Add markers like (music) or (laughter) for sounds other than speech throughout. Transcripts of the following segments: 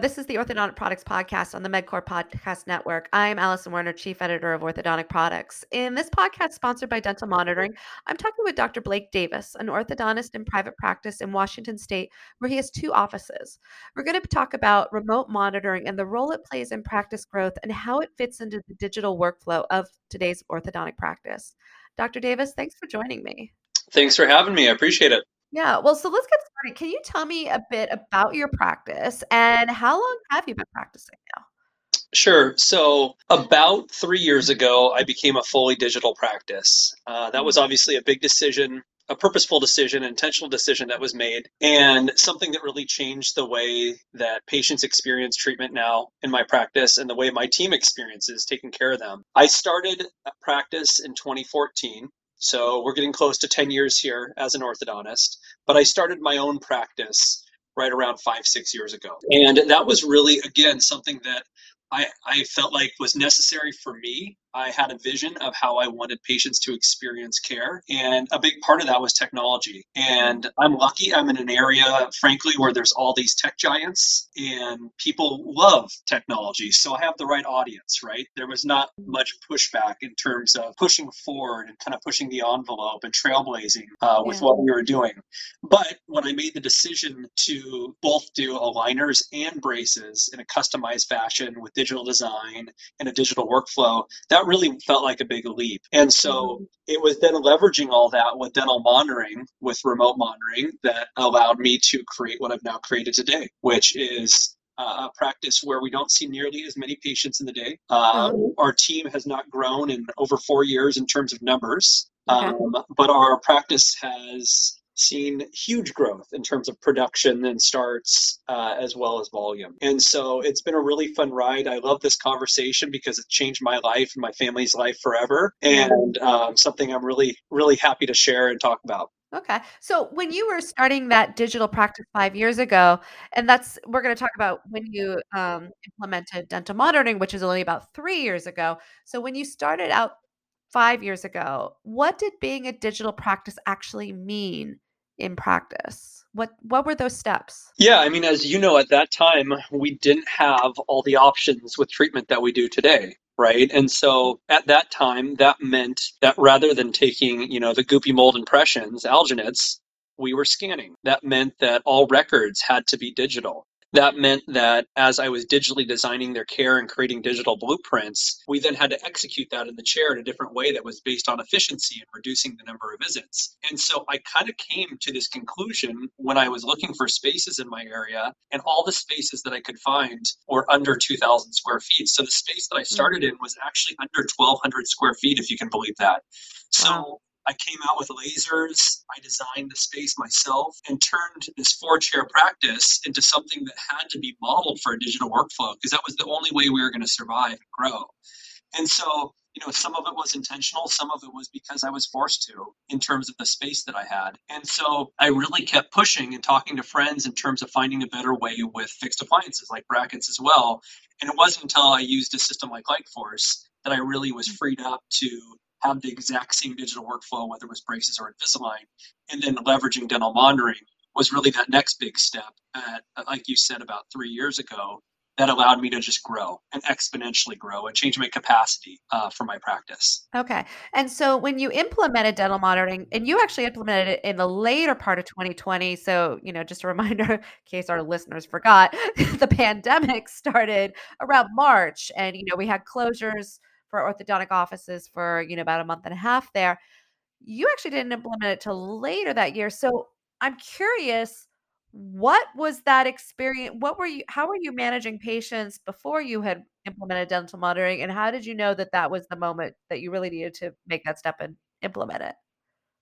This is the Orthodontic Products Podcast on the MedCore Podcast Network. I'm Alison Werner, Chief Editor of Orthodontic Products. In this podcast, sponsored by Dental Monitoring, I'm talking with Dr. Blake Davis, an orthodontist in private practice in Washington State, where he has two offices. We're going to talk about remote monitoring and the role it plays in practice growth and how it fits into the digital workflow of today's orthodontic practice. Dr. Davis, thanks for joining me. Thanks for having me. I appreciate it. Yeah. Well, so let's get started. Can you tell me a bit about your practice and how long have you been practicing now? Sure. So, about three years ago, I became a fully digital practice. Uh, that was mm. obviously a big decision, a purposeful decision, intentional decision that was made, and something that really changed the way that patients experience treatment now in my practice and the way my team experiences taking care of them. I started a practice in 2014 so we're getting close to 10 years here as an orthodontist. But I started my own practice right around five, six years ago. And that was really, again, something that I, I felt like was necessary for me I had a vision of how I wanted patients to experience care. And a big part of that was technology. And I'm lucky I'm in an area, frankly, where there's all these tech giants and people love technology. So I have the right audience, right? There was not much pushback in terms of pushing forward and kind of pushing the envelope and trailblazing uh, with yeah. what we were doing. But when I made the decision to both do aligners and braces in a customized fashion with digital design and a digital workflow, that that really felt like a big leap. And so mm-hmm. it was then leveraging all that with dental monitoring, with remote monitoring, that allowed me to create what I've now created today, which is uh, a practice where we don't see nearly as many patients in the day. Uh, mm-hmm. Our team has not grown in over four years in terms of numbers, um, but our practice has seen huge growth in terms of production and starts uh, as well as volume. And so it's been a really fun ride. I love this conversation because it changed my life and my family's life forever, and um, something I'm really, really happy to share and talk about. Okay. So when you were starting that digital practice five years ago, and that's, we're going to talk about when you um, implemented dental monitoring, which is only about three years ago. So when you started out five years ago, what did being a digital practice actually mean in practice? What what were those steps? Yeah, I mean, as you know, at that time we didn't have all the options with treatment that we do today right? And so at that time, that meant that rather than taking, you know, the goopy mold impressions, alginates, we were scanning. That meant that all records had to be digital. That meant that as I was digitally designing their care and creating digital blueprints, we then had to execute that in the chair in a different way that was based on efficiency and reducing the number of visits. And so I kind of came to this conclusion when I was looking for spaces in my area, and all the spaces that I could find were under 2,000 square feet. So the space that I started mm. in was actually under 1,200 square feet, if you can believe that. So wow. I came out with lasers. I designed the space myself and turned this four chair practice into something that had to be modeled for a digital workflow because that was the only way we were going to survive and grow. And so, you know, some of it was intentional, some of it was because I was forced to in terms of the space that I had. And so I really kept pushing and talking to friends in terms of finding a better way with fixed appliances like brackets as well. And it wasn't until I used a system like Lightforce that I really was mm. freed up to have the exact same digital workflow, whether it was braces or Invisalign, and then leveraging dental monitoring was really that next big step. At, like you said about three years ago, that allowed me to just grow and exponentially grow and change my capacity uh, for my practice. Okay. And so when you implemented dental monitoring, and you actually implemented it in the later part of 2020. So, you know, just a (laughs) reminder in case our listeners forgot, (laughs) the pandemic started around March and, you know, we had closures for orthodontic offices for you know about a month and a half there you actually didn't implement it till later that year so i'm curious what was that experience what were you how were you managing patients before you had implemented dental monitoring and how did you know that that was the moment that you really needed to make that step and implement it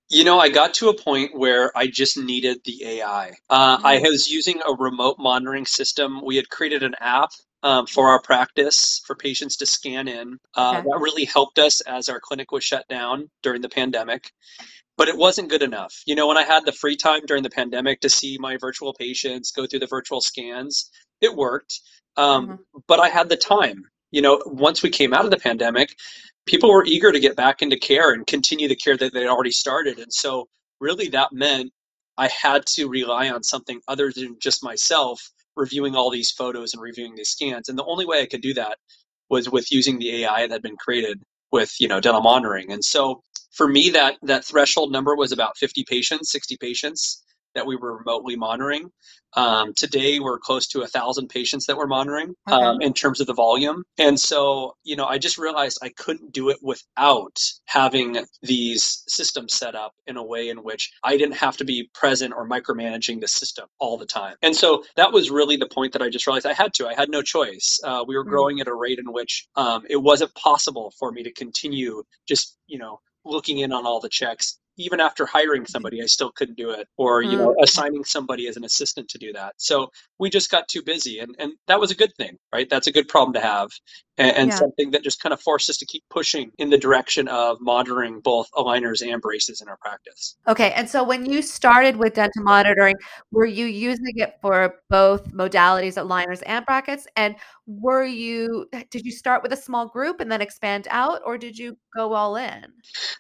you know, I got to a point where I just needed the AI. Uh, I mm-hmm. was using a remote monitoring system. We had created an app um, for our practice for patients to scan in. Uh, okay. That really helped us as our clinic was shut down during the pandemic. But it wasn't good enough. You know, when I had the free time during the pandemic to see my virtual patients go through the virtual scans, it worked. Um, mm-hmm. But I had the time. You know, once we came out of the pandemic, people were eager to get back into care and continue the care that they'd already started. And so, really, that meant I had to rely on something other than just myself reviewing all these photos and reviewing these scans. And the only way I could do that was with using the AI that had been created with you know dental monitoring. And so for me, that that threshold number was about 50 patients, 60 patients that we were remotely monitoring. Um, today, we're close to a thousand patients that we're monitoring okay. um, in terms of the volume. And so, you know, I just realized I couldn't do it without having these systems set up in a way in which I didn't have to be present or micromanaging the system all the time. And so that was really the point that I just realized I had to. I had no choice. Uh, we were mm. growing at a rate in which um, it wasn't possible for me to continue just, you know, looking in on all the checks even after hiring somebody, I still couldn't do it, or you know, mm. assigning somebody as an assistant to do that. So we just got too busy, and and that was a good thing, right? That's a good problem to have, and, and yeah. something that just kind of forced us to keep pushing in the direction of monitoring both aligners and braces in our practice. Okay, and so when you started with dental monitoring, were you using it for both modalities, aligners and brackets? And were you did you start with a small group and then expand out, or did you go all in?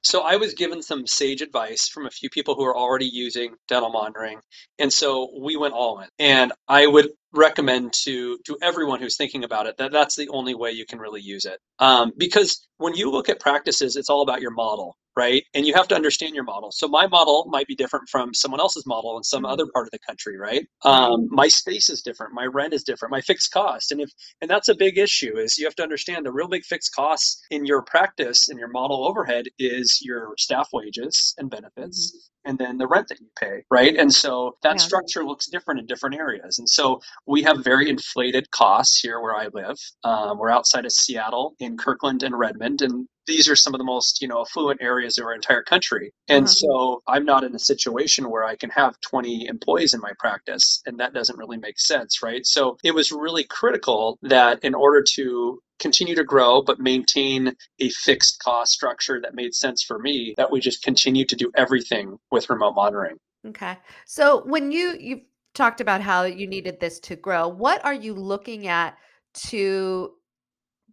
So I was given some sage advice from a few people who are already using dental monitoring. And so we went all in. And I would recommend to to everyone who's thinking about it that that's the only way you can really use it um, because when you look at practices it's all about your model right and you have to understand your model so my model might be different from someone else's model in some mm-hmm. other part of the country right um, my space is different my rent is different my fixed cost and if and that's a big issue is you have to understand the real big fixed costs in your practice and your model overhead is your staff wages and benefits mm-hmm and then the rent that you pay, right? And so that yeah. structure looks different in different areas. And so we have very inflated costs here where I live. Um, we're outside of Seattle in Kirkland and Redmond, and these are some of the most you know affluent areas of our entire country. And uh-huh. so i'm not in a situation where i can have 20 employees in my practice and that doesn't really make sense right? So it was really critical that in order to continue to grow but maintain a fixed cost structure that made sense for me that we just continue to do everything with remote monitoring. Okay. So when you you talked about how you needed this to grow what are you looking at to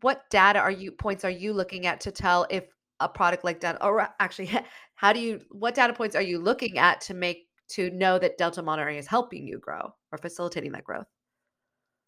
what data are you points are you looking at to tell if a product like dental or actually (laughs) how do you what data points are you looking at to make to know that dental monitoring is helping you grow or facilitating that growth?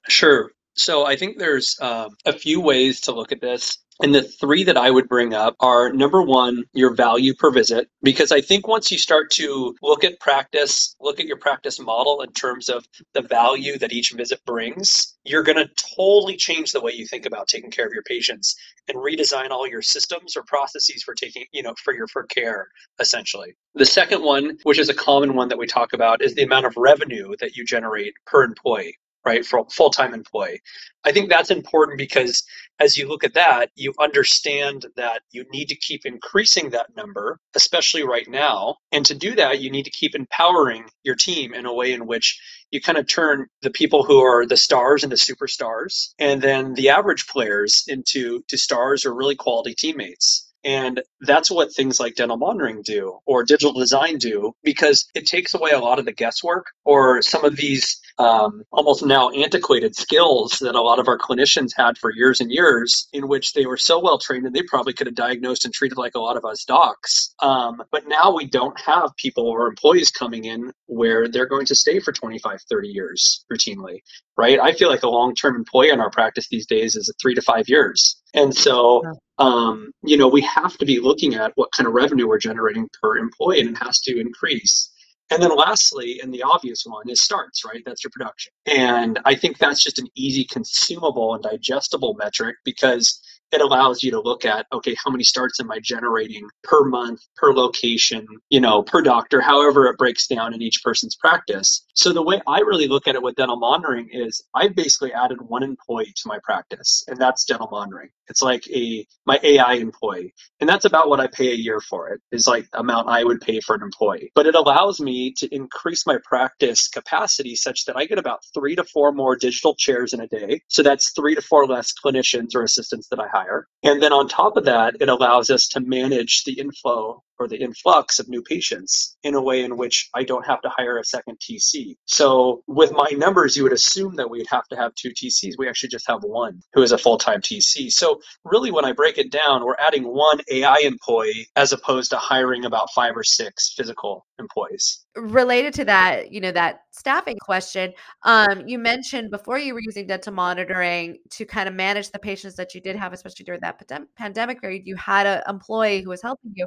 Sure so I think there's um, a few ways to look at this. And the three that I would bring up are number one, your value per visit. Because I think once you start to look at practice, look at your practice model in terms of the value that each visit brings, you're going to totally change the way you think about taking care of your patients and redesign all your systems or processes for taking, you know, for your for care, essentially. The second one, which is a common one that we talk about, is the amount of revenue that you generate per employee right, for full time employee. I think that's important because as you look at that, you understand that you need to keep increasing that number, especially right now. And to do that, you need to keep empowering your team in a way in which you kind of turn the people who are the stars into superstars and then the average players into to stars or really quality teammates. And that's what things like dental monitoring do or digital design do because it takes away a lot of the guesswork or some of these um, almost now antiquated skills that a lot of our clinicians had for years and years, in which they were so well trained and they probably could have diagnosed and treated like a lot of us docs. Um, but now we don't have people or employees coming in where they're going to stay for 25, 30 years routinely, right? I feel like a long term employee in our practice these days is three to five years. And so, um, you know, we have to be looking at what kind of revenue we're generating per employee and it has to increase. And then lastly, and the obvious one is starts, right? That's your production. And I think that's just an easy consumable and digestible metric because it allows you to look at okay how many starts am i generating per month per location you know per doctor however it breaks down in each person's practice. So the way i really look at it with dental monitoring is i've basically added one employee to my practice and that's dental monitoring. It's like a my ai employee and that's about what i pay a year for it is like the amount i would pay for an employee. But it allows me to increase my practice capacity such that i get about three to four more digital chairs in a day. So that's three to four less clinicians or assistants that i hire. And then on top of that, it allows us to manage the inflow or the influx of new patients in a way in which I don't have to hire a second TC. So with my numbers, you would assume that we'd have to have two TCs. We actually just have one who is a full-time TC. So really when I break it down, we're adding one AI employee as opposed to hiring about five or six physical employees. Related to that, you know, that staffing question, um, you mentioned before you were using dental monitoring to kind of manage the patients that you did have, especially during that pandemic period, you had an employee who was helping you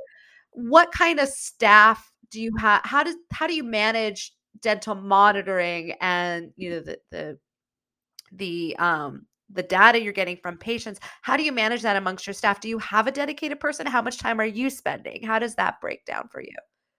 what kind of staff do you have how does how do you manage dental monitoring and you know the the the um the data you're getting from patients? How do you manage that amongst your staff? Do you have a dedicated person? How much time are you spending? How does that break down for you?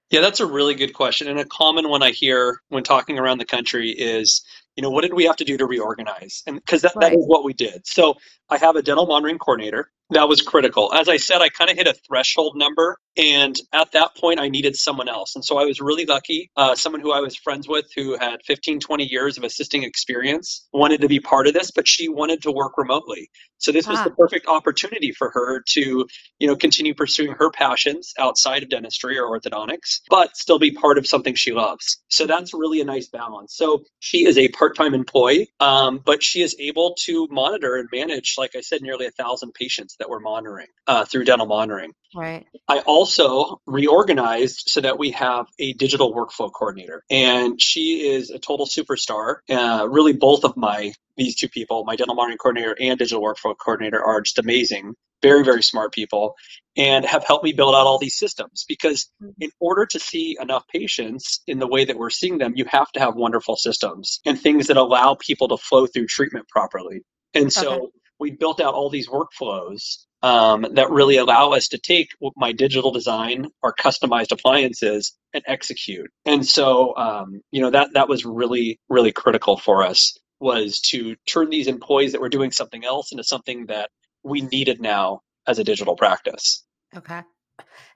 Yeah that's a really good question and a common one i hear when talking around the country is you know what did we have to do to reorganize? And because that, right. that is what we did. So i have a dental monitoring coordinator. That was critical. As I said, I kind of hit a threshold number, and at that point, I needed someone else. And so I was really lucky. Uh, someone who I was friends with who had 15, 20 years of assisting experience wanted to be part of this, but she wanted to work remotely. So this was the perfect opportunity for her to, you know, continue pursuing her passions outside of dentistry or orthodontics, but still be part of something she loves. So mm-hmm. that's really a nice balance. So she is a part-time employee, um, but she is able to monitor and manage, like I said, nearly a thousand patients that we're monitoring uh, through dental monitoring. Right. I also reorganized so that we have a digital workflow coordinator, and she is a total superstar. Uh, really, both of my these two people, my dental monitoring coordinator and digital workflow coordinator, are just amazing. Very, very smart people, and have helped me build out all these systems. Because mm-hmm. in order to see enough patients in the way that we're seeing them, you have to have wonderful systems and things that allow people to flow through treatment properly. And so okay we built out all these workflows um, that really allow us to take my digital design, our customized appliances, and execute. And so, um, you know, that that was really really critical for us was to turn these employees that were doing something else into something that we needed now as a digital practice. Okay.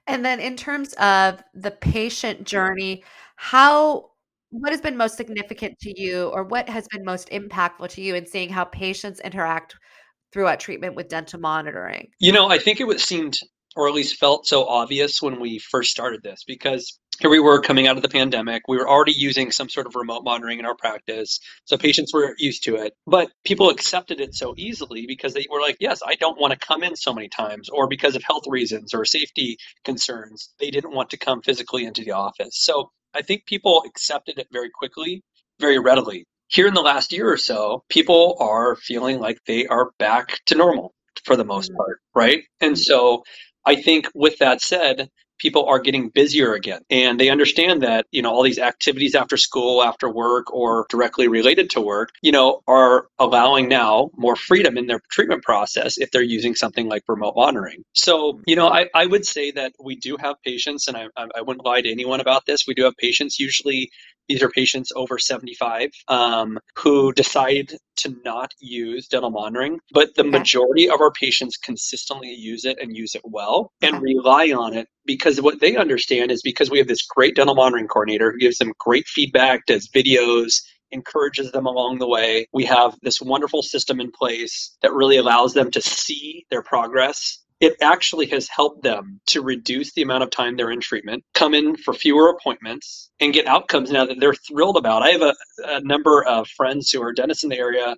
And then in terms of the patient journey, how what has been most significant to you or what has been most impactful to you in seeing how patients interact throughout treatment with dental monitoring? You know, I think it was seemed or at least felt so obvious when we first started this because here we were coming out of the pandemic. We were already using some sort of remote monitoring in our practice. So patients were used to it. But people accepted it so easily because they were like, yes, I don't want to come in so many times, or because of health reasons or safety concerns, they didn't want to come physically into the office. So I think people accepted it very quickly, very readily here in the last year or so, people are feeling like they are back to normal for the most mm-hmm. part, right? And so I think with that said, people are getting busier again and they understand that you know all these activities after school after work or directly related to work you know are allowing now more freedom in their treatment process if they're using something like remote monitoring so you know i, I would say that we do have patients and I, I wouldn't lie to anyone about this we do have patients usually these are patients over 75 um, who decide to not use dental monitoring, but the okay. majority of our patients consistently use it and use it well and rely on it because what they understand is because we have this great dental monitoring coordinator who gives them great feedback, does videos, encourages them along the way. We have this wonderful system in place that really allows them to see their progress it actually has helped them to reduce the amount of time they're in treatment, come in for fewer appointments, and get outcomes now that they're thrilled about. I have a, a number of friends who are dentists in the area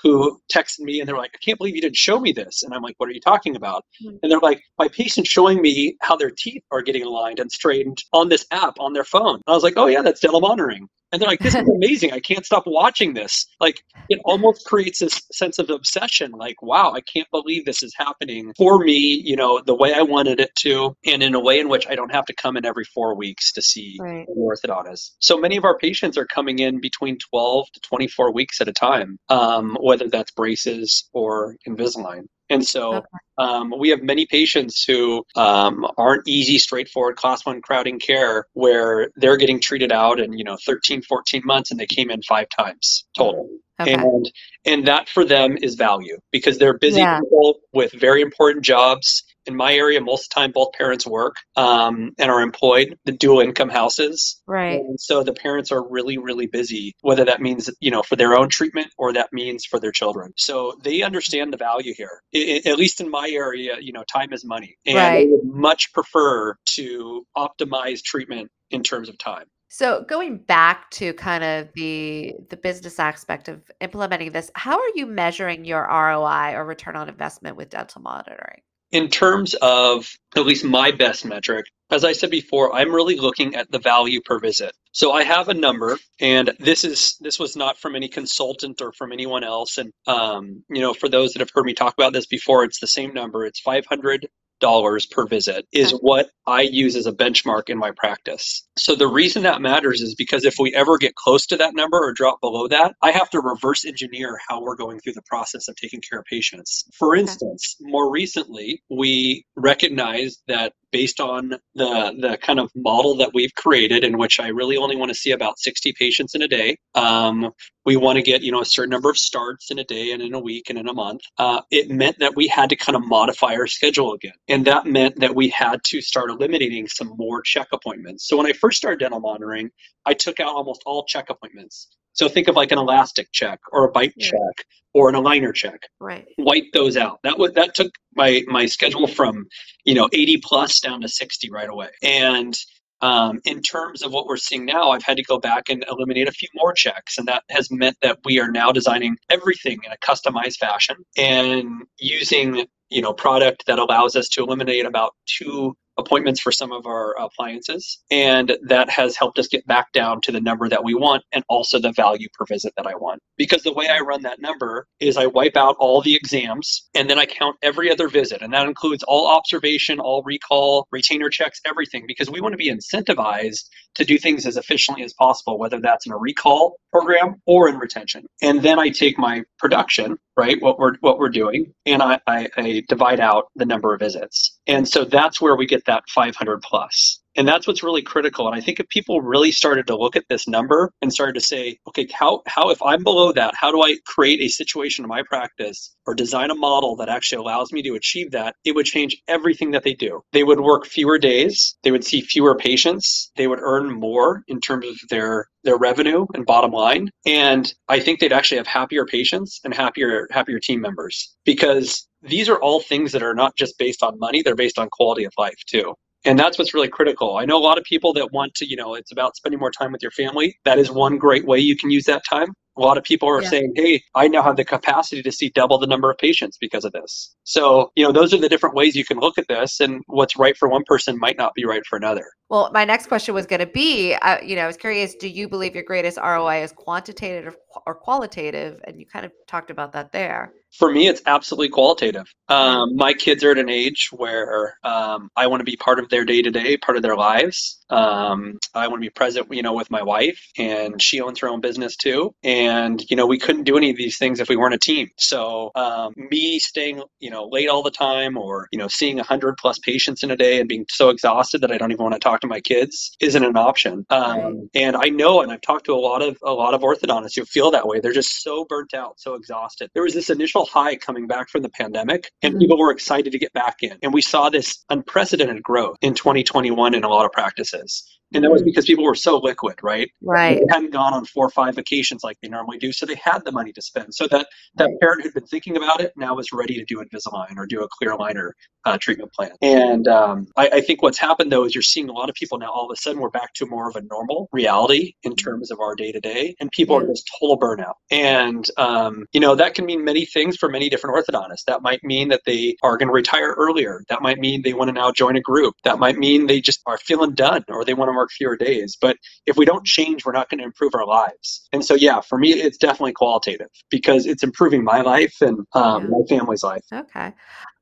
who texted me and they're like, I can't believe you didn't show me this. And I'm like, what are you talking about? Mm-hmm. And they're like, my patient's showing me how their teeth are getting aligned and straightened on this app on their phone. And I was like, oh, yeah, that's dental monitoring. And they're like, this is (laughs) amazing. I can't stop watching this. Like, it almost creates this sense of obsession. Like, wow, I can't believe this is happening for me, you know, the way I wanted it to, and in a way in which I don't have to come in every four weeks to see right. an orthodontist. So many of our patients are coming in between 12 to 24 weeks at a time, um, whether that's braces or Invisalign. And so okay. um, we have many patients who um, aren't easy, straightforward class one crowding care where they're getting treated out in, you know, 13, 14 months and they came in five times total. Okay. And and that for them is value because they're busy yeah. people with very important jobs in my area, most of the time, both parents work um, and are employed, the dual income houses. Right. And so the parents are really, really busy, whether that means, you know, for their own treatment or that means for their children. So they understand the value here. At least in my area, you know, time is money. And Right. they would much prefer to optimize treatment in terms of time. So going back to kind of the the business aspect of implementing this, how are you measuring your ROI or return on investment with dental monitoring? In terms of at least my best metric, as I said before, I'm really looking at the value per visit. So I have a number, and this is this was not from any consultant or from anyone else. And um, you know, for those that have heard me talk about this before, it's the same number. It's five hundred dollars per visit is what I use as a benchmark in my practice. So the reason that matters is because if we ever get close to that number or drop below that, I have to reverse engineer how we're going through the process of taking care of patients. For instance, more recently, we recognized that based on the the kind of model that we've created in which I really only want to see about 60 patients in a day. Um, we want to get you know a certain number of starts in a day and in a week and in a month. Uh, it meant that we had to kind of modify our schedule again, and that meant that we had to start eliminating some more check appointments. So when I first started dental monitoring, I took out almost all check appointments. So think of like an elastic check or a bite Yeah. check or an aligner check Right. wipe those out. That was that took my my schedule from you know 80 plus down to 60 right away. And um, in terms of what we're seeing now, I've had to go back and eliminate a few more checks, and that has meant that we are now designing everything in a customized fashion and using you know product that allows us to eliminate about two appointments for some of our appliances and that has helped us get back down to the number that we want and also the value per visit that I want. Because the way I run that number is I wipe out all the exams and then I count every other visit and that includes all observation all recall retainer checks everything because we want to be incentivized to do things as efficiently as possible whether that's in a recall program or in retention. And then I take my production right what we're what we're doing and I, I, I divide out the number of visits and so that's where we get that 500 plus and that's what's really critical. And i think if people really started to look at this number and started to say okay how how if i'm below that how do i create a situation in my practice or design a model that actually allows me to achieve that? It would change everything that they do. They would work fewer days. They would see fewer patients. They would earn more in terms of their their revenue and bottom line. And i think they'd actually have happier patients and happier happier team members because these are all things that are not just based on money. They're based on quality of life too and that's what's really critical i know a lot of people that want to you know it's about spending more time with your family that is one great way you can use that time a lot of people are Yeah. saying hey i now have the capacity to see double the number of patients because of this so you know those are the different ways you can look at this and what's right for one person might not be right for another Well, my next question was going to be, uh, you know, I was curious, do you believe your greatest ROI is quantitative or, or qualitative? And you kind of talked about that there. For me it's absolutely qualitative. Um, my kids are at an age where um, i want to be part of their day to day part of their lives. Um, i want to be present you know with my wife and she owns her own business too. And you know we couldn't do any of these things if we weren't a team. So um, me staying you know late all the time or you know seeing 100 plus patients in a day and being so exhausted that i don't even want to talk to my kids isn't an option. Right. um, and i know and i've talked to a lot of a lot of orthodontists who feel that way. They're just so burnt out so exhausted. There was this initial high coming back from the pandemic and Mhm. people were excited to get back in. And we saw this unprecedented growth in 2021 in a lot of practices and that was Mhm. because people were so liquid right Right. they hadn't gone on four or five vacations like they normally do, so they had the money to spend. So that that parent who'd been thinking about it now was ready to do Invisalign or do a clear aligner uh, treatment plan. And um, I, I think what's happened though is you're seeing a lot of people now all of a sudden we're back to more of a normal reality in terms of our day to day, and people are just total burnout. And um, you know that can mean many things for many different orthodontists. That might mean that they are going to retire earlier. That might mean they want to now join a group. That might mean they just are feeling done or they want to work fewer days. But if we don't change, we're not going to improve our lives. And so, yeah, for me, it's definitely qualitative because it's improving my life and um, my family's life. Okay.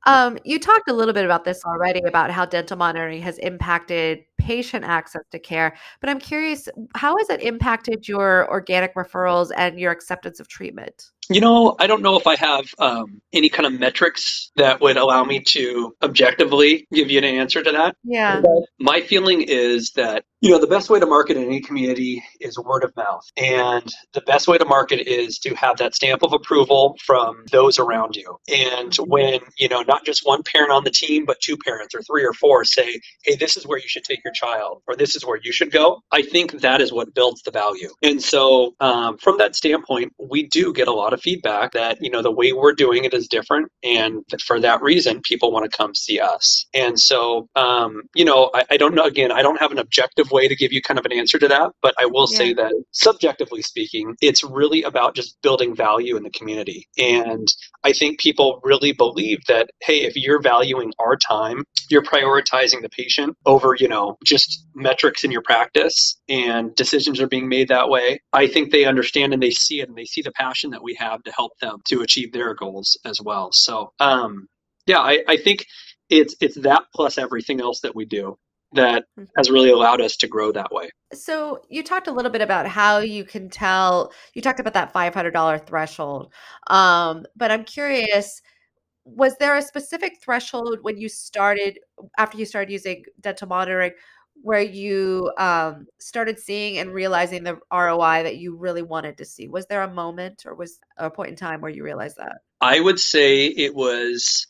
Um, you talked a little bit about this already about how dental monitoring has impacted patient access to care. But I'm curious, how has it impacted your organic referrals and your acceptance of treatment? You know, I don't know if I have um, any kind of metrics that would allow me to objectively give you an answer to that. Yeah. But my feeling is that, you know, the best way to market in any community is word of mouth. And the best way to market is to have that stamp of approval from those around you. And when, you know, not just one parent on the team, but two parents or three or four say, hey, this is where you should take your child or this is where you should go, I think that is what builds the value. And so um, from that standpoint, we do get a lot of feedback that you know the way we're doing it is different and for that reason people want to come see us and so um, you know I, I, don't know again i don't have an objective way to give you kind of an answer to that but i will yeah. say that subjectively speaking it's really about just building value in the community and i think people really believe that hey if you're valuing our time you're prioritizing the patient over you know just metrics in your practice and decisions are being made that way i think they understand and they see it and they see the passion that we have to help them to achieve their goals as well. So, um, yeah, I, I think it's it's that plus everything else that we do that mm-hmm. has really allowed us to grow that way. So you talked a little bit about how you can tell. You talked about that five hundred dollar threshold, um, but I'm curious. Was there a specific threshold when you started after you started using dental monitoring? where you um, started seeing and realizing the ROI that you really wanted to see? Was there a moment or was a point in time where you realized that? I would say it was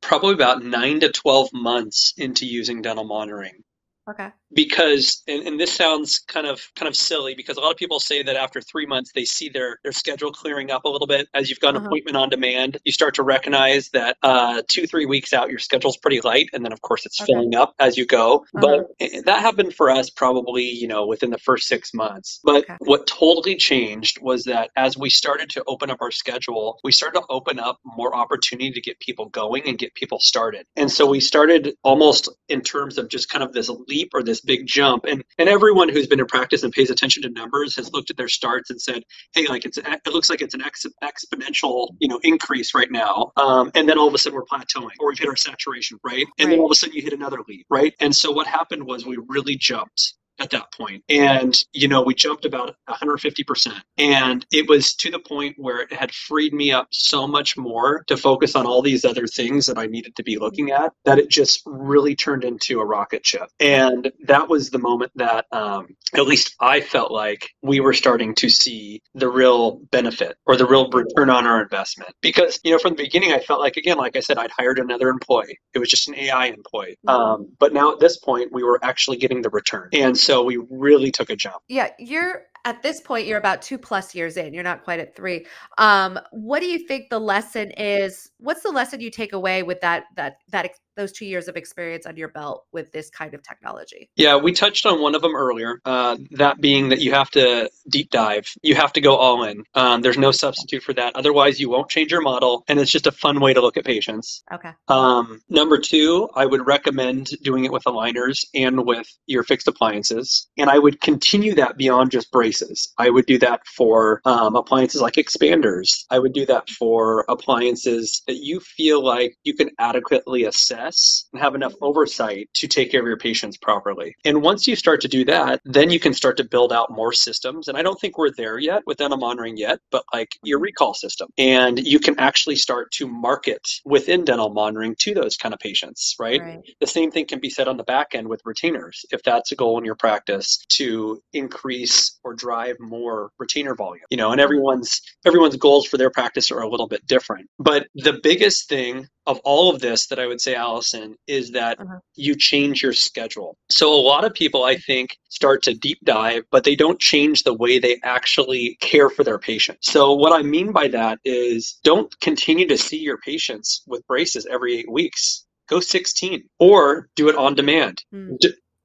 probably about nine to 12 months into using dental monitoring. Okay because and, and, this sounds kind of kind of silly because a lot of people say that after three months they see their their schedule clearing up a little bit as you've got an uh-huh. appointment on demand you start to recognize that uh, two three weeks out your schedule's pretty light and then of course it's okay. filling up as you go uh-huh. but that happened for us probably you know within the first six months but okay. what totally changed was that as we started to open up our schedule we started to open up more opportunity to get people going and get people started and so we started almost in terms of just kind of this leap or this big jump. And and everyone who's been in practice and pays attention to numbers has looked at their starts and said, hey, like it's it looks like it's an ex- exponential you know increase right now. Um, and then all of a sudden we're plateauing or we've hit our saturation, right? And right. then all of a sudden you hit another leap, right? And so what happened was we really jumped at that point. And, you know, we jumped about 150%. And it was to the point where it had freed me up so much more to focus on all these other things that I needed to be looking at that it just really turned into a rocket ship. And that was the moment that, um, at least I felt like we were starting to see the real benefit or the real return on our investment. Because, you know, from the beginning, I felt like, again, like I said, I'd hired another employee. It was just an AI employee. Mm-hmm. Um, but now at this point, we were actually getting the return. And so so we really took a jump. Yeah, you're at this point you're about two plus years in. You're not quite at three. Um what do you think the lesson is? What's the lesson you take away with that that that those two years of experience on your belt with this kind of technology? Yeah we touched on one of them earlier uh, that being that you have to deep dive. You have to go all in. Um, there's no substitute for that. Otherwise you won't change your model and it's just a fun way to look at patients. Okay. Um, number two i would recommend doing it with aligners and with your fixed appliances and i would continue that beyond just braces braces. I would do that for um, appliances like expanders. I would do that for appliances that you feel like you can adequately assess and have enough oversight to take care of your patients properly. And once you start to do that, then you can start to build out more systems. And I don't think we're there yet with dental monitoring yet, but like your recall system. And you can actually start to market within dental monitoring to those kind of patients, right? right? The same thing can be said on the back end with retainers. If that's a goal in your practice to increase or drive more retainer volume you know and everyone's everyone's goals for their practice are a little bit different but the biggest thing of all of this that i would say alison is that uh-huh. you change your schedule so a lot of people i think start to deep dive but they don't change the way they actually care for their patients so what i mean by that is don't continue to see your patients with braces every eight weeks go 16 or do it on demand. Mm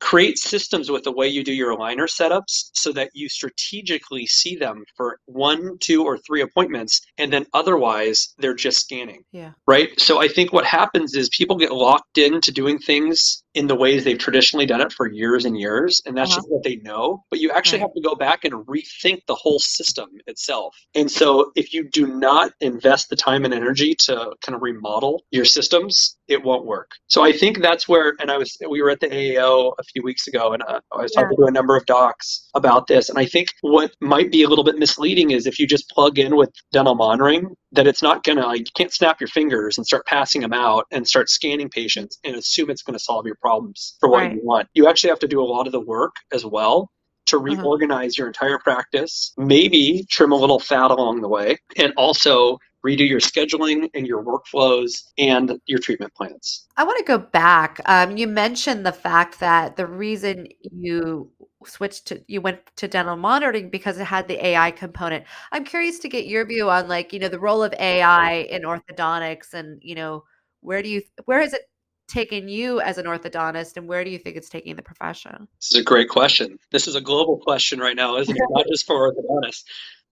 create systems with the way you do your aligner setups so that you strategically see them for one, two, or three appointments, and then otherwise they're just scanning. Yeah. Right. So I think what happens is people get locked into doing things in the ways they've traditionally done it for years and years, and that's uh-huh. just what they know. But you actually right. have to go back and rethink the whole system itself. And so if you do not invest the time and energy to kind of remodel your systems, it won't work. So I think that's where, and I was, we were at the AAO a few weeks ago, and uh, I was yeah. talking to a number of docs about this. And I think what might be a little bit misleading is if you just plug in with dental monitoring, that it's not gonna, like, you can't snap your fingers and start passing them out and start scanning patients and assume it's going to solve your problems for what right. you want. You actually have to do a lot of the work as well to uh-huh. reorganize uh-huh. your entire practice, maybe trim a little fat along the way, and also redo your scheduling and your workflows and your treatment plans. I want to go back. Um, you mentioned the fact that the reason you switched to you went to dental monitoring because it had the AI component. I'm curious to get your view on like, you know, the role of AI in orthodontics and, you know, where do you where has it taken you as an orthodontist and where do you think it's taking the profession? This is a great question. This is a global question right now, isn't it? Not just for orthodontists.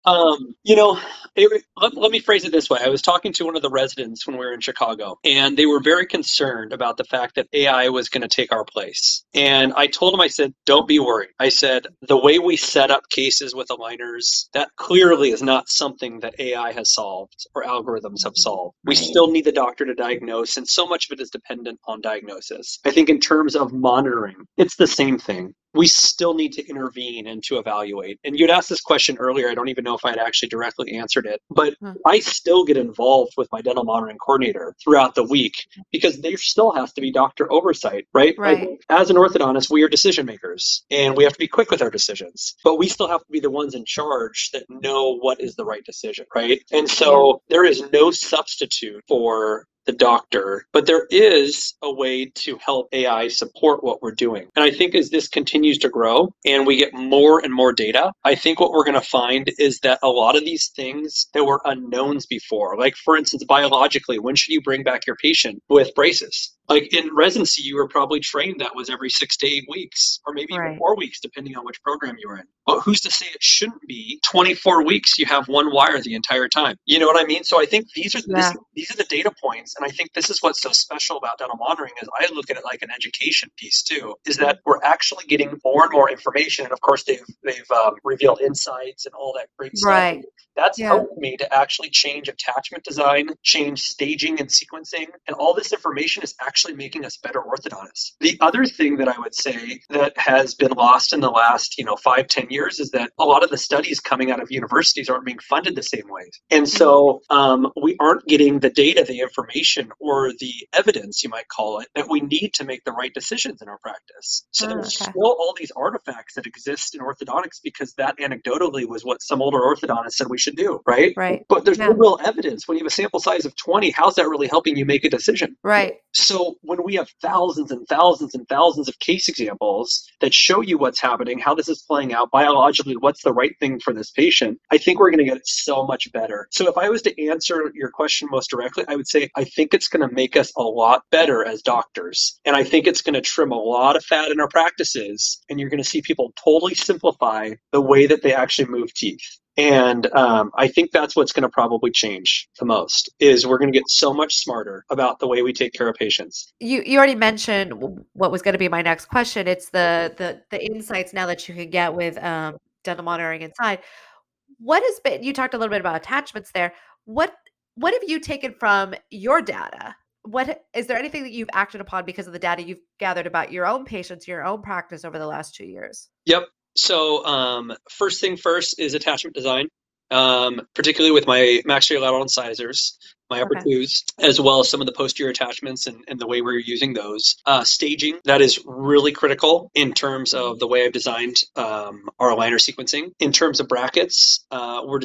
Um, you know, it, let, let, me phrase it this way. I was talking to one of the residents when we were in Chicago, and they were very concerned about the fact that AI was going to take our place. And I told them, I said, don't be worried. I said, the way we set up cases with aligners, that clearly is not something that AI has solved or algorithms have solved. We still need the doctor to diagnose, and so much of it is dependent on diagnosis. I think in terms of monitoring, it's the same thing we still need to intervene and to evaluate. And you'd asked this question earlier. I don't even know if I had actually directly answered it, but. I still get involved with my dental monitoring coordinator throughout the week because there still has to be doctor oversight, right? Right. As an orthodontist, we are decision makers and we have to be quick with our decisions, but we still have to be the ones in charge that know what is the right decision, right? And so there is no substitute for the doctor, but there is a way to help AI support what we're doing. And I think as this continues to grow and we get more and more data, I think what we're going to find is that a lot of these things that were unknowns before, like for instance, biologically, when should you bring back your patient with braces? Like in residency you were probably trained that was every six to eight weeks or maybe right. even four weeks depending on which program you were in but who's to say it shouldn't be 24 weeks you have one wire the entire time you know what i mean so i think these are yeah. this, these are the data points and i think this is what's so special about dental monitoring is i look at it like an education piece too is that we're actually getting more and more information and of course they've they've um, revealed insights and all that great stuff right. that's yeah. helped me to actually change attachment design change staging and sequencing and all this information is actually actually making us better orthodontists. The other thing that I would say that has been lost in the last, you know, five, ten years is that a lot of the studies coming out of universities aren't being funded the same way. And so um, we aren't getting the data, the information, or the evidence, you might call it, that we need to make the right decisions in our practice. So oh, there's okay. still all these artifacts that exist in orthodontics because that anecdotally was what some older orthodontists said we should do, right? Right. But there's yeah. no real evidence. When you have a sample size of 20, how's that really helping you make a decision? Right. So when we have thousands and thousands and thousands of case examples that show you what's happening, how this is playing out biologically, what's the right thing for this patient, I think we're going to get it so much better. So if I was to answer your question most directly, I would say I think it's going to make us a lot better as doctors. And I think it's going to trim a lot of fat in our practices. And you're going to see people totally simplify the way that they actually move teeth. And um, I think that's what's going to probably change the most is we're going to get so much smarter about the way we take care of patients. You you already mentioned what was going to be my next question. It's the the the insights now that you can get with um, dental monitoring inside. What has been? You talked a little bit about attachments there. What what have you taken from your data? What is there anything that you've acted upon because of the data you've gathered about your own patients, your own practice over the last two years? Yep. So um, first thing first is attachment design, um, particularly with my maxillary lateral incisors my upper okay. twos, as well as some of the posterior attachments and, and the way we're using those. Uh, staging, that is really critical in terms of the way I've designed um, our aligner sequencing. In terms of brackets, uh, we're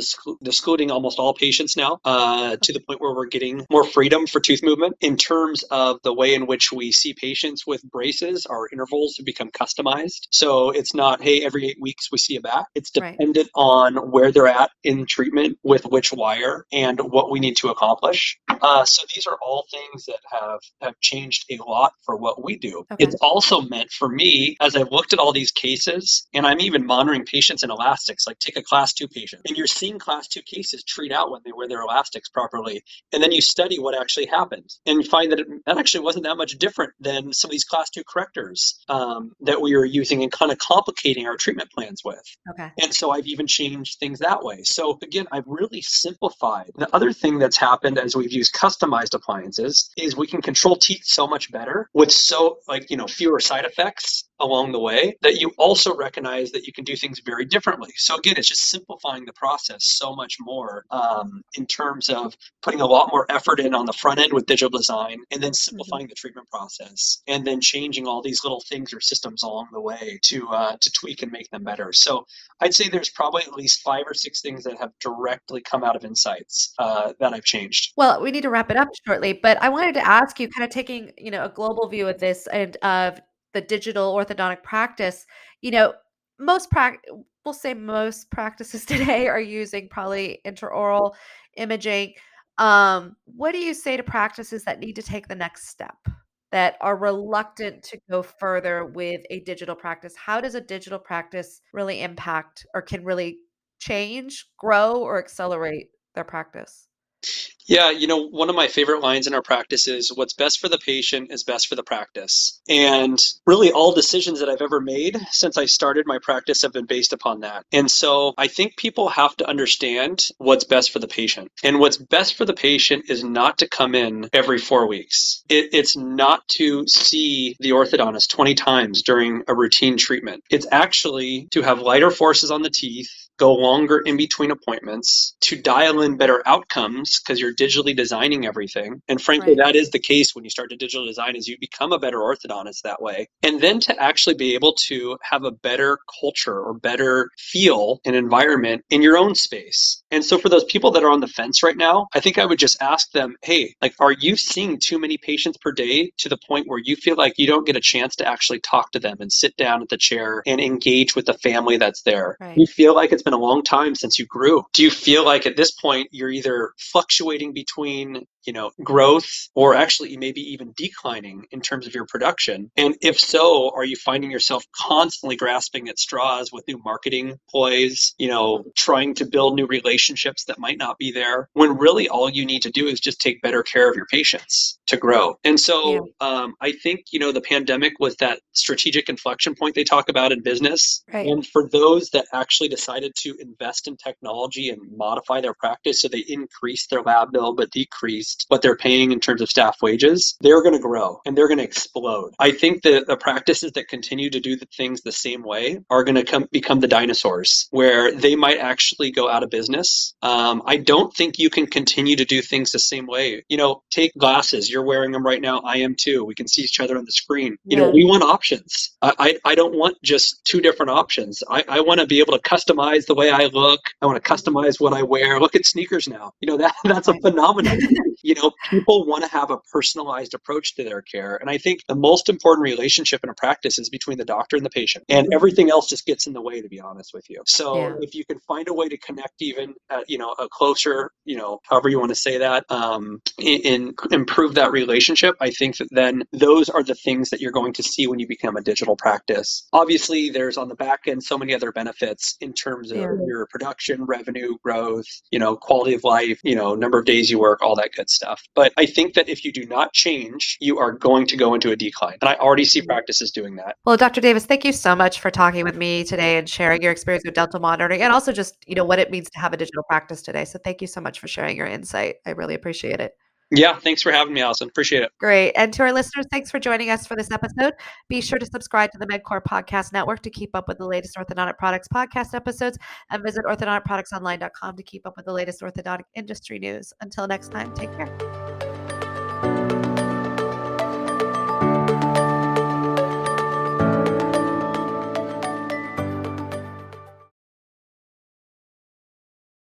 excluding almost all patients now uh, to the point where we're getting more freedom for tooth movement. In terms of the way in which we see patients with braces, our intervals have become customized. So it's not, hey, every eight weeks we see a back. It's dependent right. on where they're at in treatment with which wire and what we need to accomplish. English. Uh, so these are all things that have have changed a lot for what we do. Okay. It's also meant for me as I've looked at all these cases, and I'm even monitoring patients in elastics. Like take a class two patient, and you're seeing class two cases treat out when they wear their elastics properly, and then you study what actually happened, and you find that it, that actually wasn't that much different than some of these class two correctors um, that we were using and kind of complicating our treatment plans with. Okay. And so I've even changed things that way. So again, I've really simplified. The other thing that's happened as we've used customized appliances is we can control teeth so much better with so like, you know, fewer side effects along the way that you also recognize that you can do things very differently. So again, it's just simplifying the process so much more um, in terms of putting a lot more effort in on the front end with digital design and then simplifying the treatment process and then changing all these little things or systems along the way to uh, to tweak and make them better. So I'd say there's probably at least five or six things that have directly come out of insights uh, that I've changed. Well, we need to wrap it up shortly, but I wanted to ask you, kind of taking you know a global view of this and of the digital orthodontic practice. You know, most prac we'll say most practices (laughs) today are using probably intraoral imaging. Um, what do you say to practices that need to take the next step? that are reluctant to go further with a digital practice. How does a digital practice really impact or can really change, grow, or accelerate their practice? Yeah, you know, one of my favorite lines in our practice is what's best for the patient is best for the practice. And really, all decisions that I've ever made since I started my practice have been based upon that. And so I think people have to understand what's best for the patient. And what's best for the patient is not to come in every four weeks, it, it's not to see the orthodontist 20 times during a routine treatment. It's actually to have lighter forces on the teeth go longer in between appointments, to dial in better outcomes because you're digitally designing everything. And frankly, Right. that is the case when you start to digital design is you become a better orthodontist that way. And then to actually be able to have a better culture or better feel and environment in your own space. And so for those people that are on the fence right now, I think I would just ask them, hey, like are you seeing too many patients per day to the point where you feel like you don't get a chance to actually talk to them and sit down at the chair and engage with the family that's there? Right. You feel like it's been a long time since you grew. Do you feel like at this point you're either fluctuating between, you know, growth or actually maybe even declining in terms of your production? And if so, are you finding yourself constantly grasping at straws with new marketing ploys, you know, trying to build new relationships that might not be there when really all you need to do is just take better care of your patients to grow. And so um, I think, you know, the pandemic was that strategic inflection point they talk about in business. Right. And for those that actually decided to invest in technology and modify their practice so they increased their lab bill but what they're paying in terms of staff wages, they're going to grow and they're going to explode. I think that the practices that continue to do the things the same way are going to come become the dinosaurs where they might actually go out of business. Um, I don't think you can continue to do things the same way. You know, take glasses. You're wearing them right now. I am too. We can see each other on the screen. You know, we want options. I, I, I don't want just two different options. I, I want to be able to customize the way I look. I want to customize what I wear. Look at sneakers now. You know, that (laughs) that's a phenomenon. (laughs) you know, people want to have a personalized approach to their care. And I think the most important relationship in a practice is between the doctor and the patient. And everything else just gets in the way, to be honest with you. So Yeah. if you can find a way to connect even at, you know, a closer, you know, however you want to say that, um, in, in improve that relationship, I think that then those are the things that you're going to see when you become a digital practice. Obviously, there's on the back end so many other benefits in terms of Yeah. your production, revenue, growth, you know, quality of life, you know, number of days you work, all that good stuff. But I think that if you do not change, you are going to go into a decline. And I already see mm-hmm. practices doing that. Well, Dr. Davis, thank you so much for talking with me today and sharing your experience with DentalMonitoring and also just, you know, what it means to have a digital practice today. So thank you so much for sharing your insight. I really appreciate it. Yeah, thanks for having me, Alison. Appreciate it. Great. And to our listeners, thanks for joining us for this episode. Be sure to subscribe to the MedQor Podcast Network to keep up with the latest orthodontic products podcast episodes and visit orthodonticproductsonline.com to keep up with the latest orthodontic industry news. Until next time, take care.